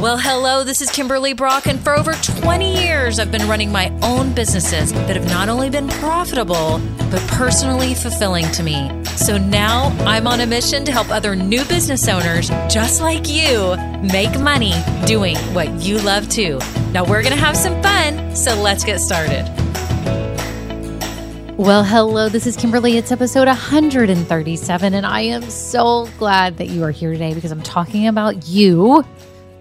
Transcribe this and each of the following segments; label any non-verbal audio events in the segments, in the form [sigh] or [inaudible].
Well, hello, this is Kimberly Brock, and for over 20 years, I've been running my own businesses that have not only been profitable, but personally fulfilling to me. So now I'm on a mission to help other new business owners just like you make money doing what you love too. Now we're going to have some fun, so let's get started. Well, hello, this is Kimberly. It's episode 137, and I am so glad that you are here today because I'm talking about you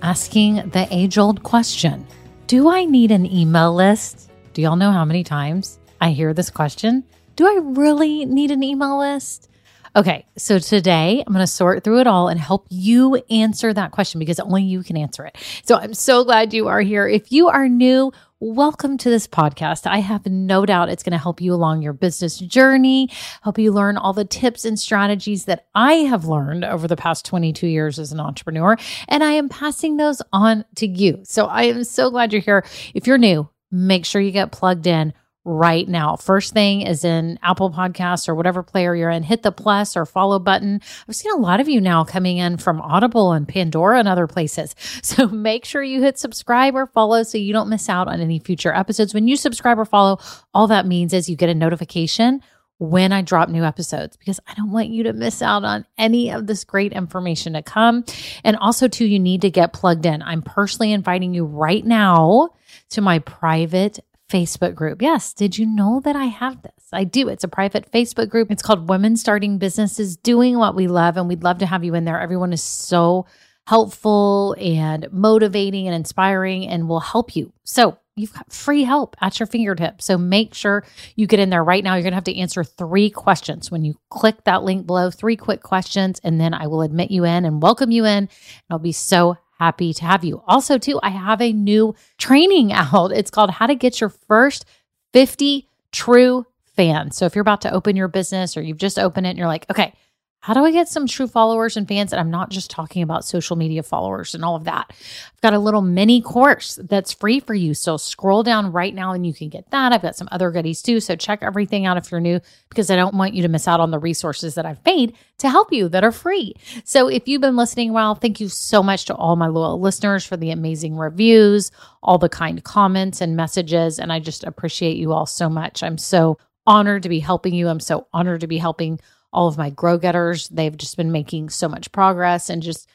asking the age old question Do I need an email list? Do y'all know how many times I hear this question? Do I really need an email list? Okay, so today I'm going to sort through it all and help you answer that question because only you can answer it. So I'm so glad you are here. If you are new, Welcome to this podcast. I have no doubt it's going to help you along your business journey, help you learn all the tips and strategies that I have learned over the past 22 years as an entrepreneur, and I am passing those on to you. So I am so glad you're here. If you're new, make sure you get plugged in right now. First thing is in Apple Podcasts or whatever player you're in, hit the plus or follow button. I've seen a lot of you now coming in from Audible and Pandora and other places. [laughs] So make sure you hit subscribe or follow so you don't miss out on any future episodes. When you subscribe or follow, all that means is you get a notification when I drop new episodes because I don't want you to miss out on any of this great information to come. And also, too, you need to get plugged in. I'm personally inviting you right now to my private Facebook group. Yes, did you know that I have this? I do. It's a private Facebook group. It's called Women Starting Businesses Doing What We Love, and we'd love to have you in there. Everyone is so helpful and motivating and inspiring and will help you. So, you've got free help at your fingertips. So make sure you get in there right now. You're going to have to answer three questions when you click that link below, three quick questions, and then I will admit you in and welcome you in. And I'll be so happy to have you. Also, too, I have a new training [laughs] out. It's called How to Get Your First 50 True Fans. So if you're about to open your business or you've just opened it and you're like, okay, how do I get some true followers and fans? And I'm not just talking about social media followers and all of that. I've got a little mini course that's free for you. So scroll down right now and you can get that. I've got some other goodies too. So check everything out if you're new because I don't want you to miss out on the resources that I've made to help you that are free. So if you've been listening well, thank you so much to all my loyal listeners for the amazing reviews, all the kind comments and messages. And I just appreciate you all so much. I'm so honored to be helping you. I'm so honored to be helping all of my grow getters. They've just been making so much progress and just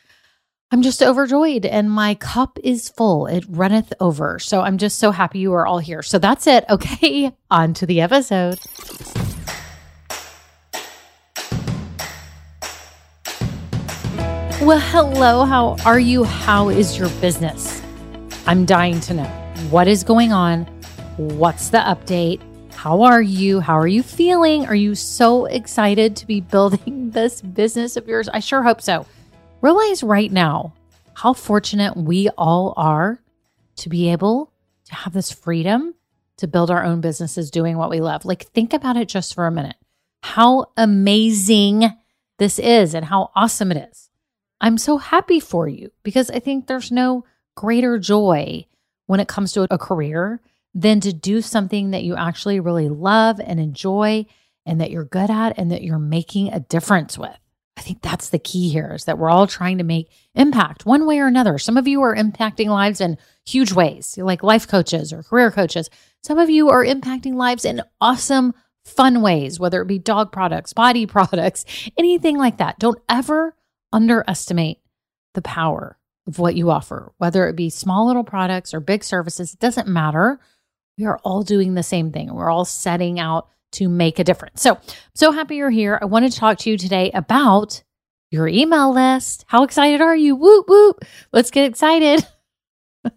I'm just overjoyed and my cup is full. It runneth over. So I'm just so happy you are all here. So that's it. Okay, [laughs] on to the episode. Well, hello. How are you? How is your business? I'm dying to know what is going on. What's the update? How are you? How are you feeling? Are you so excited to be [laughs] building this business of yours? I sure hope so. Realize right now how fortunate we all are to be able to have this freedom to build our own businesses doing what we love. Like, think about it just for a minute. How amazing this is and how awesome it is. I'm so happy for you because I think there's no greater joy when it comes to a career than to do something that you actually really love and enjoy and that you're good at and that you're making a difference with. I think that's the key here is that we're all trying to make impact one way or another. Some of you are impacting lives in huge ways, like life coaches or career coaches. Some of you are impacting lives in awesome, fun ways, whether it be dog products, body [laughs] products, anything like that. Don't ever underestimate the power of what you offer, whether it be small little products or big services, it doesn't matter we are all doing the same thing. We're all setting out to make a difference. So, so happy you're here. I want to talk to you today about your email list. How excited are you? Whoop, whoop. Let's get excited. [laughs]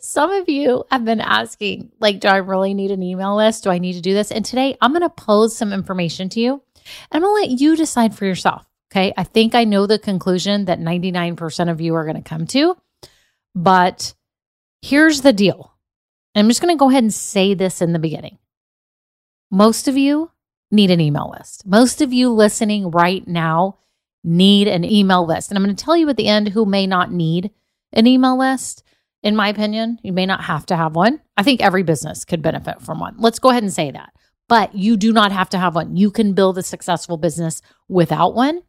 Some of you have been asking, like, do I really need an email list? Do I need to do this? And today I'm going to pose some information to you and I'm going to let you decide for yourself. Okay. I think I know the conclusion that 99% of you are going to come to, but here's the deal I'm just going to go ahead and say this in the beginning. Most of you need an email list. Most of you listening right now need an email list. And I'm going to tell you at the end who may not need an email list. In my opinion, you may not have to have one. I think every business could benefit from one. Let's go ahead and say that. But you do not have to have one. You can build a successful business without one.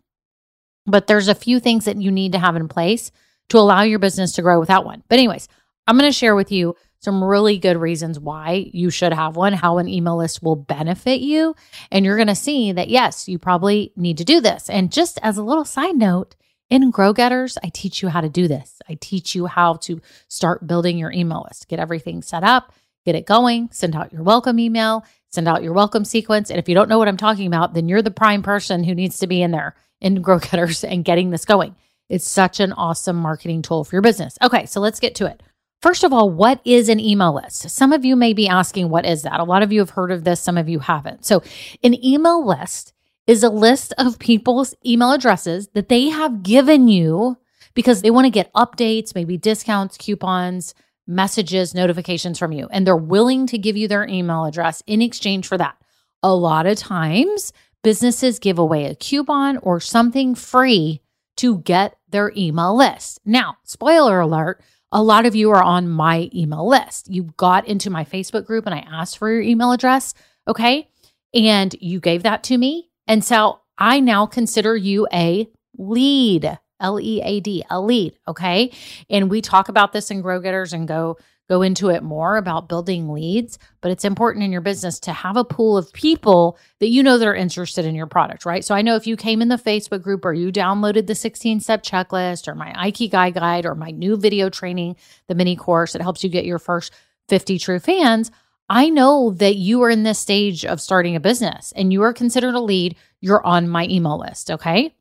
But there's a few things that you need to have in place to allow your business to grow without one. But, anyways, I'm going to share with you some really good reasons why you should have one, how an email list will benefit you. And you're going to see that, yes, you probably need to do this. And just as a little side note, in Grow Getters, I teach you how to do this. I teach you how to start building your email list, get everything set up, get it going, send out your welcome email, send out your welcome sequence. And if you don't know what I'm talking about, then you're the prime person who needs to be in there in Grow Getters and getting this going. It's such an awesome marketing tool for your business. Okay, so let's get to it. First of all, what is an email list? Some of you may be asking, what is that? A lot of you have heard of this, some of you haven't. So, an email list is a list of people's email addresses that they have given you because they want to get updates, maybe discounts, coupons, messages, notifications from you. And they're willing to give you their email address in exchange for that. A lot of times, businesses give away a coupon or something free to get their email list. Now, spoiler alert, a lot of you are on my email list. You got into my Facebook group and I asked for your email address. Okay. And you gave that to me. And so I now consider you a lead, L E A D, a lead. Okay. And we talk about this in Grow Getters and go go into it more about building leads, but it's important in your business to have a pool of people that you know that are interested in your product, right? So I know if you came in the Facebook group or you downloaded the 16 step checklist or my Ikigai guide or my new video training, the mini course that helps you get your first 50 true fans, I know that you are in this stage of starting a business and you are considered a lead. You're on my email list, okay?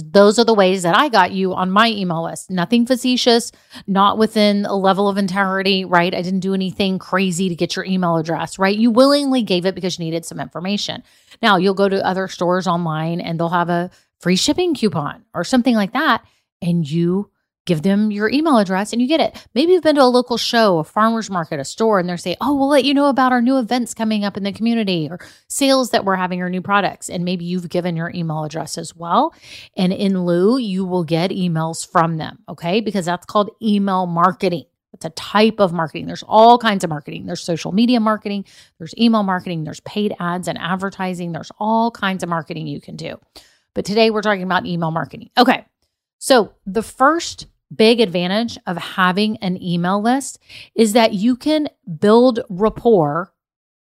Those are the ways that I got you on my email list. Nothing facetious, not within a level of integrity, right? I didn't do anything crazy to get your email address, right? You willingly gave it because you needed some information. Now, you'll go to other stores online and they'll have a free shipping coupon or something like that. And you give them your email address and you get it. Maybe you've been to a local show, a farmer's market, a store, and they're saying, Oh, we'll let you know about our new events coming up in the community or sales that we're having or new products. And maybe you've given your email address as well. And in lieu, you will get emails from them. Okay. Because that's called email marketing. It's a type of marketing. There's all kinds of marketing. There's social media marketing, there's email marketing, there's paid ads and advertising. There's all kinds of marketing you can do. But today we're talking about email marketing. Okay. So the first big advantage of having an email list is that you can build rapport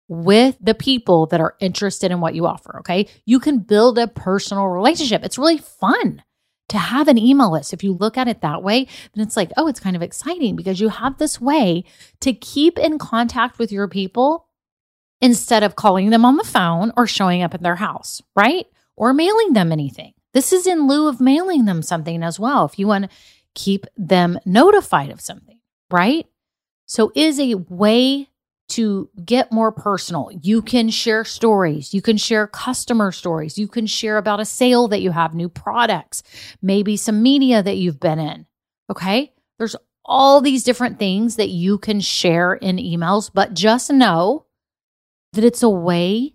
with the people that are interested in what you offer. Okay. You can build a personal relationship. It's really fun to have an email list. If you look at it that way, then it's like, oh, it's kind of exciting because you have this way to keep in contact with your people instead of calling them on the phone or showing up at their house, right? Or mailing them anything. This is in lieu of mailing them something as well. If you want to keep them notified of something, right? So is a way to get more personal. You can share stories, you can share customer stories, you can share about a sale that you have, new products, maybe some media that you've been in. Okay? There's all these different things that you can share in emails, but just know that it's a way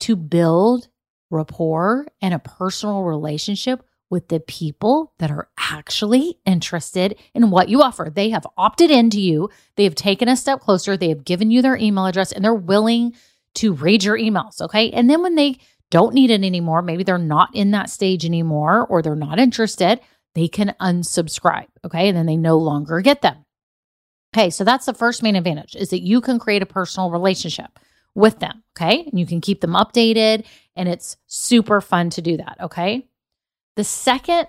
to build rapport and a personal relationship with the people that are actually interested in what you offer. They have opted into you, they have taken a step closer, they have given you their email address, and they're willing to read your emails. Okay. And then when they don't need it anymore, maybe they're not in that stage anymore or they're not interested, they can unsubscribe. Okay. And then they no longer get them. Okay. So that's the first main advantage is that you can create a personal relationship with them. Okay. And you can keep them updated and it's super fun to do that. Okay. The second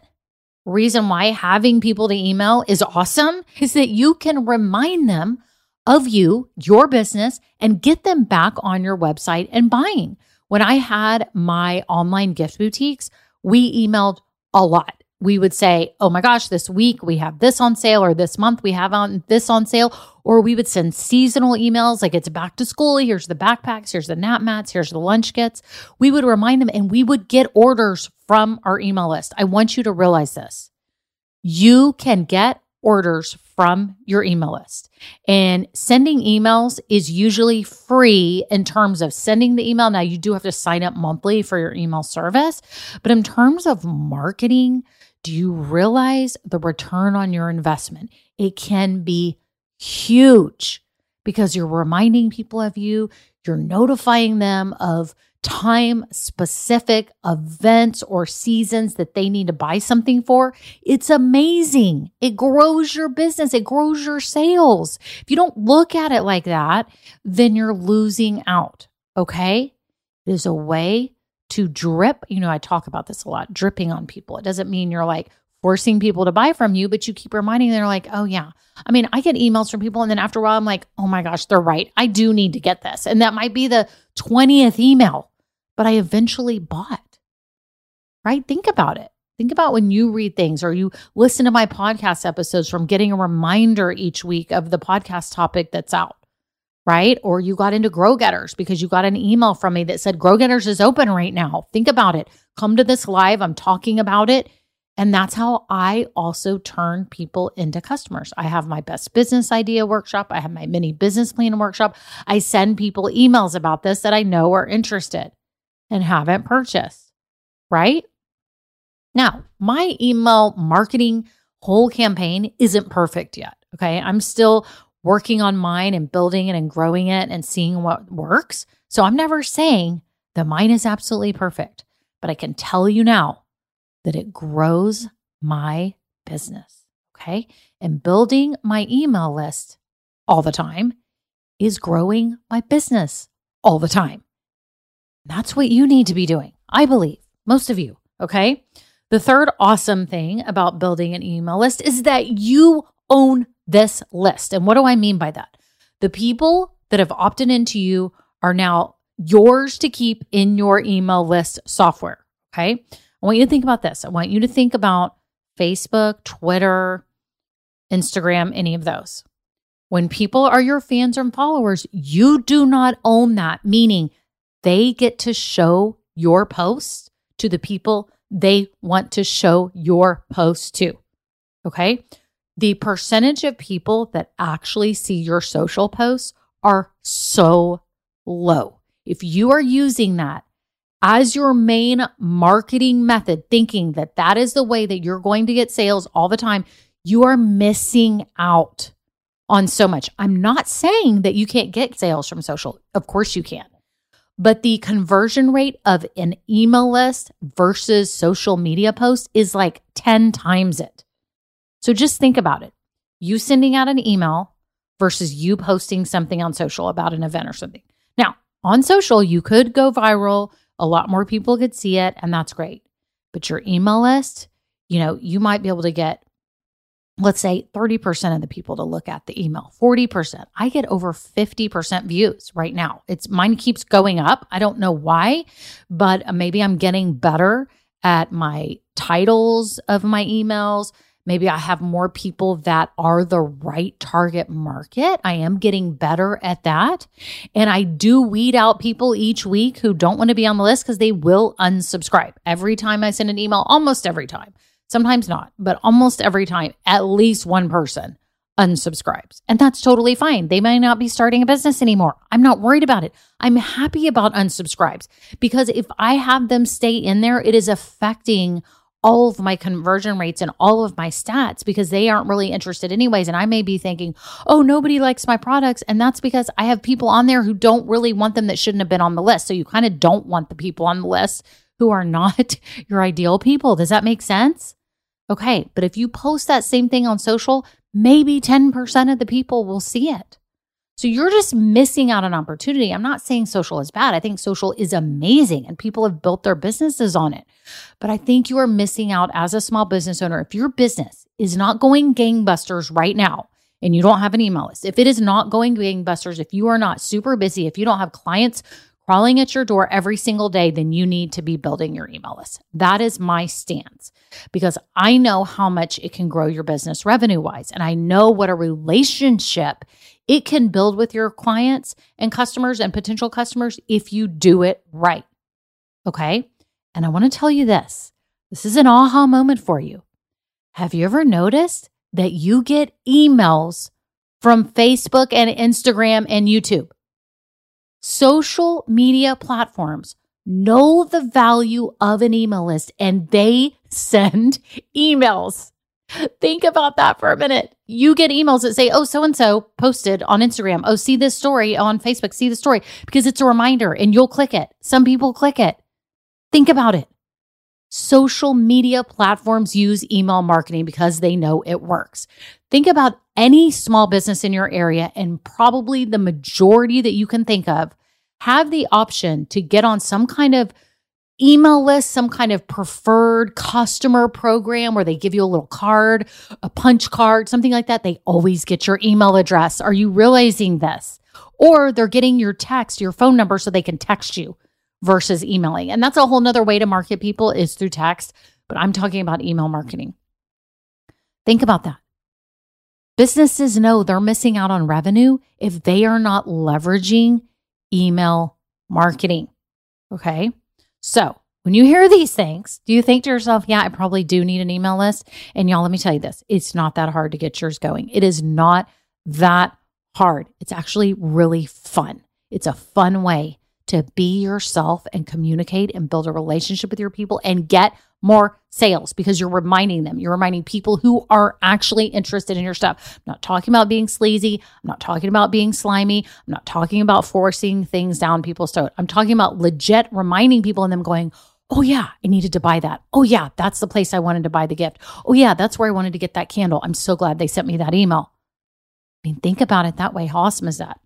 reason why having people to email is awesome is that you can remind them of you, your business, and get them back on your website and buying. When I had my online gift boutiques, we emailed a lot we would say, oh my gosh, this week we have this on sale, or this month we have on this on sale. Or we would send seasonal emails like it's back to school. Here's the backpacks, here's the nap mats, here's the lunch kits. We would remind them and we would get orders from our email list. I want you to realize this. You can get orders from your email list. And sending emails is usually free in terms of sending the email. Now, you do have to sign up monthly for your email service, but in terms of marketing, do you realize the return on your investment? It can be huge because you're reminding people of you, you're notifying them of time specific events or seasons that they need to buy something for, it's amazing. It grows your business, it grows your sales. If you don't look at it like that, then you're losing out. Okay. It is a way to drip. You know, I talk about this a lot dripping on people. It doesn't mean you're like forcing people to buy from you, but you keep reminding them, they're like, oh, yeah. I mean, I get emails from people, and then after a while, I'm like, oh my gosh, they're right. I do need to get this. And that might be the 20th email, but I eventually bought, right? Think about it. Think about when you read things or you listen to my podcast episodes from getting a reminder each week of the podcast topic that's out right? Or you got into Grow Getters because you got an email from me that said Grow Getters is open right now. Think about it. Come to this live. I'm talking about it. And that's how I also turn people into customers. I have my best business idea workshop. I have my mini business plan workshop. I send people emails about this that I know are interested and haven't purchased, right? Now, my email marketing whole campaign isn't perfect yet. Okay. I'm still working on mine and building it and growing it and seeing what works. So I'm never saying that mine is absolutely perfect, but I can tell you now that it grows my business. Okay. And building my email list all the time is growing my business all the time. That's what you need to be doing, I believe, most of you. Okay. The third awesome thing about building an email list is that you own this list. And what do I mean by that? The people that have opted into you are now yours to keep in your email list software. Okay. I want you to think about this. I want you to think about Facebook, Twitter, Instagram, any of those. When people are your fans and followers, you do not own that, meaning they get to show your posts to the people they want to show your post to. Okay the percentage of people that actually see your social posts are so low. If you are using that as your main marketing method, thinking that that is the way that you're going to get sales all the time, you are missing out on so much. I'm not saying that you can't get sales from social. Of course you can. But the conversion rate of an email list versus social media post is like 10 times it. So just think about it. You sending out an email versus you posting something on social about an event or something. Now, on social, you could go viral, a lot more people could see it, and that's great. But your email list, you know, you might be able to get, let's say, 30% of the people to look at the email, 40%. I get over 50% views right now. It's mine keeps going up. I don't know why, but maybe I'm getting better at my titles of my emails Maybe I have more people that are the right target market. I am getting better at that. And I do weed out people each week who don't want to be on the list because they will unsubscribe. Every time I send an email, almost every time, sometimes not, but almost every time, at least one person unsubscribes. And that's totally fine. They may not be starting a business anymore. I'm not worried about it. I'm happy about unsubscribes because if I have them stay in there, it is affecting all of my conversion rates and all of my stats because they aren't really interested anyways. And I may be thinking, oh, nobody likes my products. And that's because I have people on there who don't really want them that shouldn't have been on the list. So you kind of don't want the people on the list who are not [laughs] your ideal people. Does that make sense? Okay. But if you post that same thing on social, maybe 10% of the people will see it. So you're just missing out on opportunity. I'm not saying social is bad. I think social is amazing and people have built their businesses on it. But I think you are missing out as a small business owner. If your business is not going gangbusters right now and you don't have an email list, if it is not going gangbusters, if you are not super busy, if you don't have clients crawling at your door every single day, then you need to be building your email list. That is my stance because I know how much it can grow your business revenue wise. And I know what a relationship it can build with your clients and customers and potential customers if you do it right. Okay. And I want to tell you this this is an aha moment for you. Have you ever noticed that you get emails from Facebook and Instagram and YouTube? Social media platforms know the value of an email list and they [laughs] send emails. [laughs] Think about that for a minute. You get emails that say, oh, so and so posted on Instagram. Oh, see this story on Facebook, see the story because it's a reminder and you'll click it. Some people click it. Think about it. Social media platforms use email marketing because they know it works. Think about any small business in your area, and probably the majority that you can think of have the option to get on some kind of email list, some kind of preferred customer program where they give you a little card, a punch card, something like that. They always get your email address. Are you realizing this? Or they're getting your text, your phone number so they can text you versus emailing. And that's a whole nother way to market people is through text. But I'm talking about email marketing. Think about that. Businesses know they're missing out on revenue if they are not leveraging email marketing. Okay. So when you hear these things, do you think to yourself, yeah, I probably do need an email list? And y'all, let me tell you this it's not that hard to get yours going. It is not that hard. It's actually really fun. It's a fun way to be yourself and communicate and build a relationship with your people and get more sales because you're reminding them. You're reminding people who are actually interested in your stuff. I'm not talking about being sleazy. I'm not talking about being slimy. I'm not talking about forcing things down people's throat. I'm talking about legit reminding people and them going, Oh, yeah, I needed to buy that. Oh, yeah, that's the place I wanted to buy the gift. Oh, yeah, that's where I wanted to get that candle. I'm so glad they sent me that email. I mean, think about it that way. How awesome is that?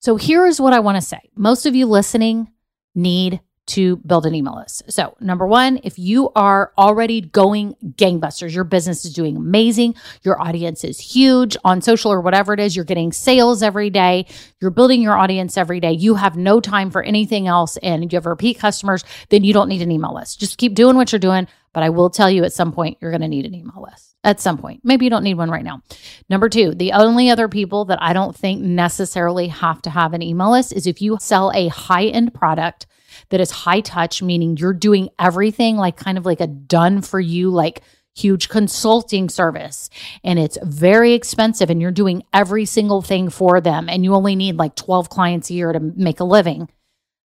So here is what I want to say. Most of you listening need to build an email list. So, number one, if you are already going gangbusters, your business is doing amazing, your audience is huge on social or whatever it is, you're getting sales every day, you're building your audience every day, you have no time for anything else, and you have repeat customers, then you don't need an email list. Just keep doing what you're doing. But I will tell you at some point, you're going to need an email list at some point. Maybe you don't need one right now. Number two, the only other people that I don't think necessarily have to have an email list is if you sell a high end product that is high touch, meaning you're doing everything like kind of like a done for you, like huge consulting service and it's very expensive and you're doing every single thing for them and you only need like 12 clients a year to make a living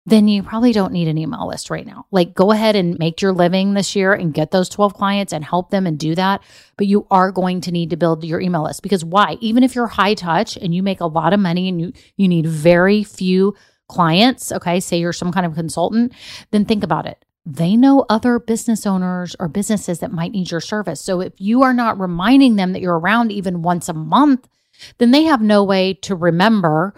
then you probably don't need an email list right now. Like, go ahead and make your living this year and get those 12 clients and help them and do that. But you are going to need to build your email list because why? Even if you're high touch and you make a lot of money and you, you need very few clients, okay, say you're some kind of consultant, then think about it. They know other business owners or businesses that might need your service. So if you are not reminding them that you're around even once a month, then they have no way to remember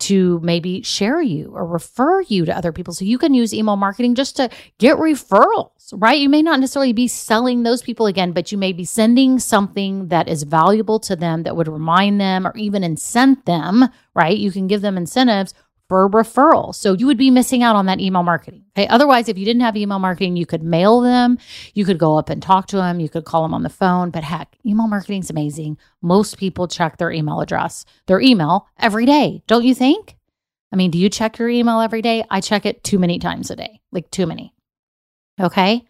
to maybe share you or refer you to other people. So you can use email marketing just to get referrals, right? You may not necessarily be selling those people again, but you may be sending something that is valuable to them that would remind them or even incent them, right? You can give them incentives for referral. So you would be missing out on that email marketing. Okay. Otherwise, if you didn't have email marketing, you could mail them, you could go up and talk to them, you could call them on the phone. But heck, email marketing is amazing. Most people check their email address, their email every day, don't you think? I mean, do you check your email every day? I check it too many times a day, like too many. Okay.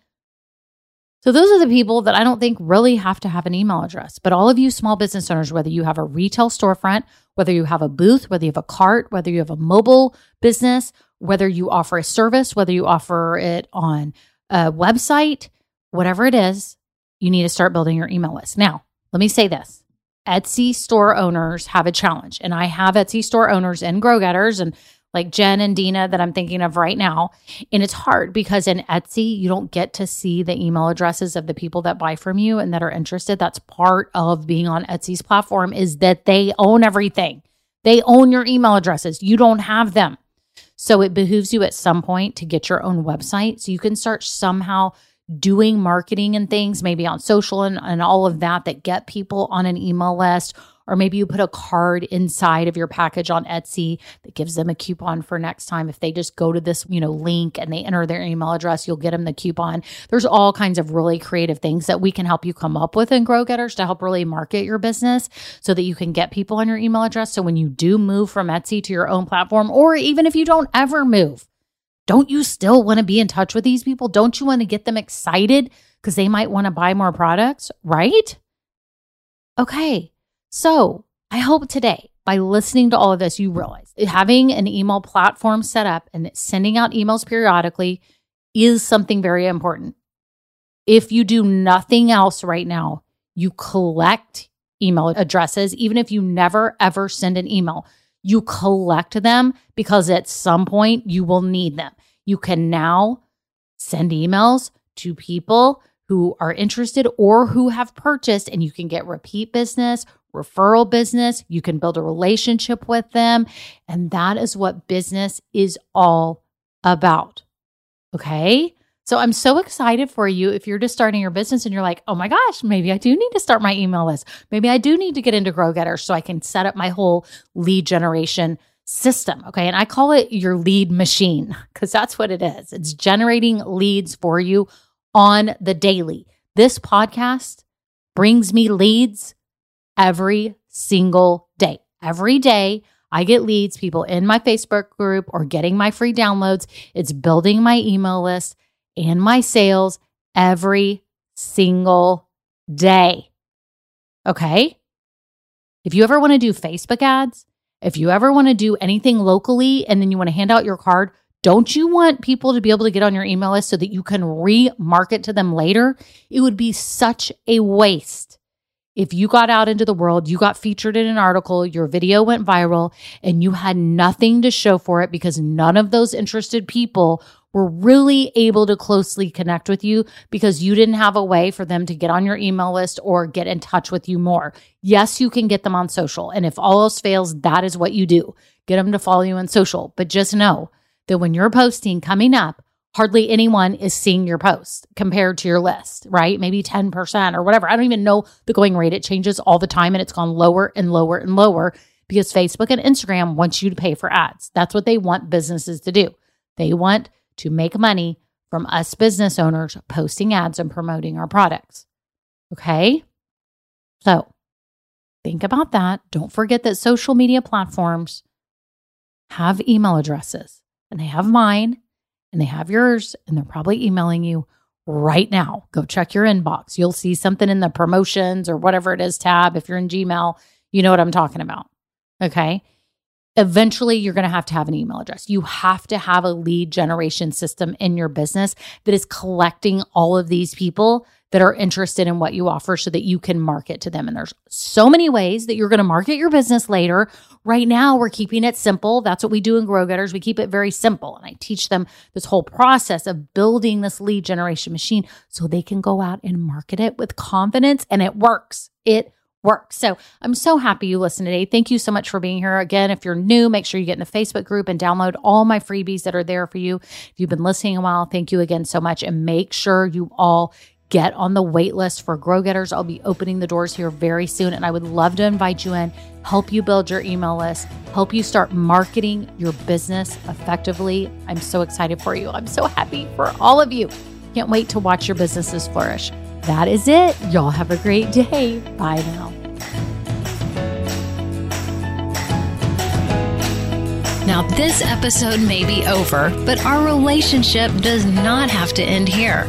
So those are the people that I don't think really have to have an email address. But all of you small business owners, whether you have a retail storefront, whether you have a booth, whether you have a cart, whether you have a mobile business, whether you offer a service, whether you offer it on a website, whatever it is, you need to start building your email list. Now, let me say this. Etsy store owners have a challenge, and I have Etsy store owners and grow getters, and like Jen and Dina that I'm thinking of right now. And it's hard because in Etsy, you don't get to see the email addresses of the people that buy from you and that are interested. That's part of being on Etsy's platform is that they own everything. They own your email addresses. You don't have them. So it behooves you at some point to get your own website so you can start somehow doing marketing and things, maybe on social and, and all of that, that get people on an email list or maybe you put a card inside of your package on Etsy that gives them a coupon for next time. If they just go to this, you know, link and they enter their email address, you'll get them the coupon. There's all kinds of really creative things that we can help you come up with in Grow Getters to help really market your business so that you can get people on your email address. So when you do move from Etsy to your own platform, or even if you don't ever move, don't you still want to be in touch with these people? Don't you want to get them excited because they might want to buy more products, right? Okay. So I hope today, by listening to all of this, you realize having an email platform set up and sending out emails periodically is something very important. If you do nothing else right now, you collect email addresses, even if you never ever send an email, you collect them because at some point you will need them. You can now send emails to people who are interested or who have purchased, and you can get repeat business, referral business. You can build a relationship with them. And that is what business is all about. Okay. So I'm so excited for you if you're just starting your business and you're like, oh my gosh, maybe I do need to start my email list. Maybe I do need to get into Grow Getter so I can set up my whole lead generation system. Okay. And I call it your lead machine [laughs] because that's what it is. It's generating leads for you on the daily. This podcast brings me leads every single day. Every day, I get leads, people in my Facebook group or getting my free downloads. It's building my email list and my sales every single day. Okay. If you ever want to do Facebook ads, if you ever want to do anything locally and then you want to hand out your card, don't you want people to be able to get on your email list so that you can remarket to them later? It would be such a waste if you got out into the world, you got featured in an article, your video went viral, and you had nothing to show for it because none of those interested people were really able to closely connect with you because you didn't have a way for them to get on your email list or get in touch with you more. Yes, you can get them on social. And if all else fails, that is what you do. Get them to follow you on social. But just know that when you're posting coming up, hardly anyone is seeing your post compared to your list, right? Maybe 10% or whatever. I don't even know the going rate. It changes all the time and it's gone lower and lower and lower because Facebook and Instagram want you to pay for ads. That's what they want businesses to do. They want to make money from us business owners posting ads and promoting our products. Okay? So think about that. Don't forget that social media platforms have email addresses and they have mine and they have yours and they're probably emailing you right now. Go check your inbox. You'll see something in the promotions or whatever it is tab. If you're in Gmail, you know what I'm talking about. Okay. Eventually, you're going to have to have an email address. You have to have a lead generation system in your business that is collecting all of these people that are interested in what you offer so that you can market to them. And there's so many ways that you're going to market your business later. Right now, we're keeping it simple. That's what we do in Grow Getters. We keep it very simple. And I teach them this whole process of building this lead generation machine so they can go out and market it with confidence. And it works. It works. So I'm so happy you listened today. Thank you so much for being here. Again, if you're new, make sure you get in the Facebook group and download all my freebies that are there for you. If you've been listening a while, thank you again so much. And make sure you all get on the wait list for Grow Getters. I'll be opening the doors here very soon, and I would love to invite you in, help you build your email list, help you start marketing your business effectively. I'm so excited for you. I'm so happy for all of you. Can't wait to watch your businesses flourish. That is it. Y'all have a great day. Bye now. Now, this episode may be over, but our relationship does not have to end here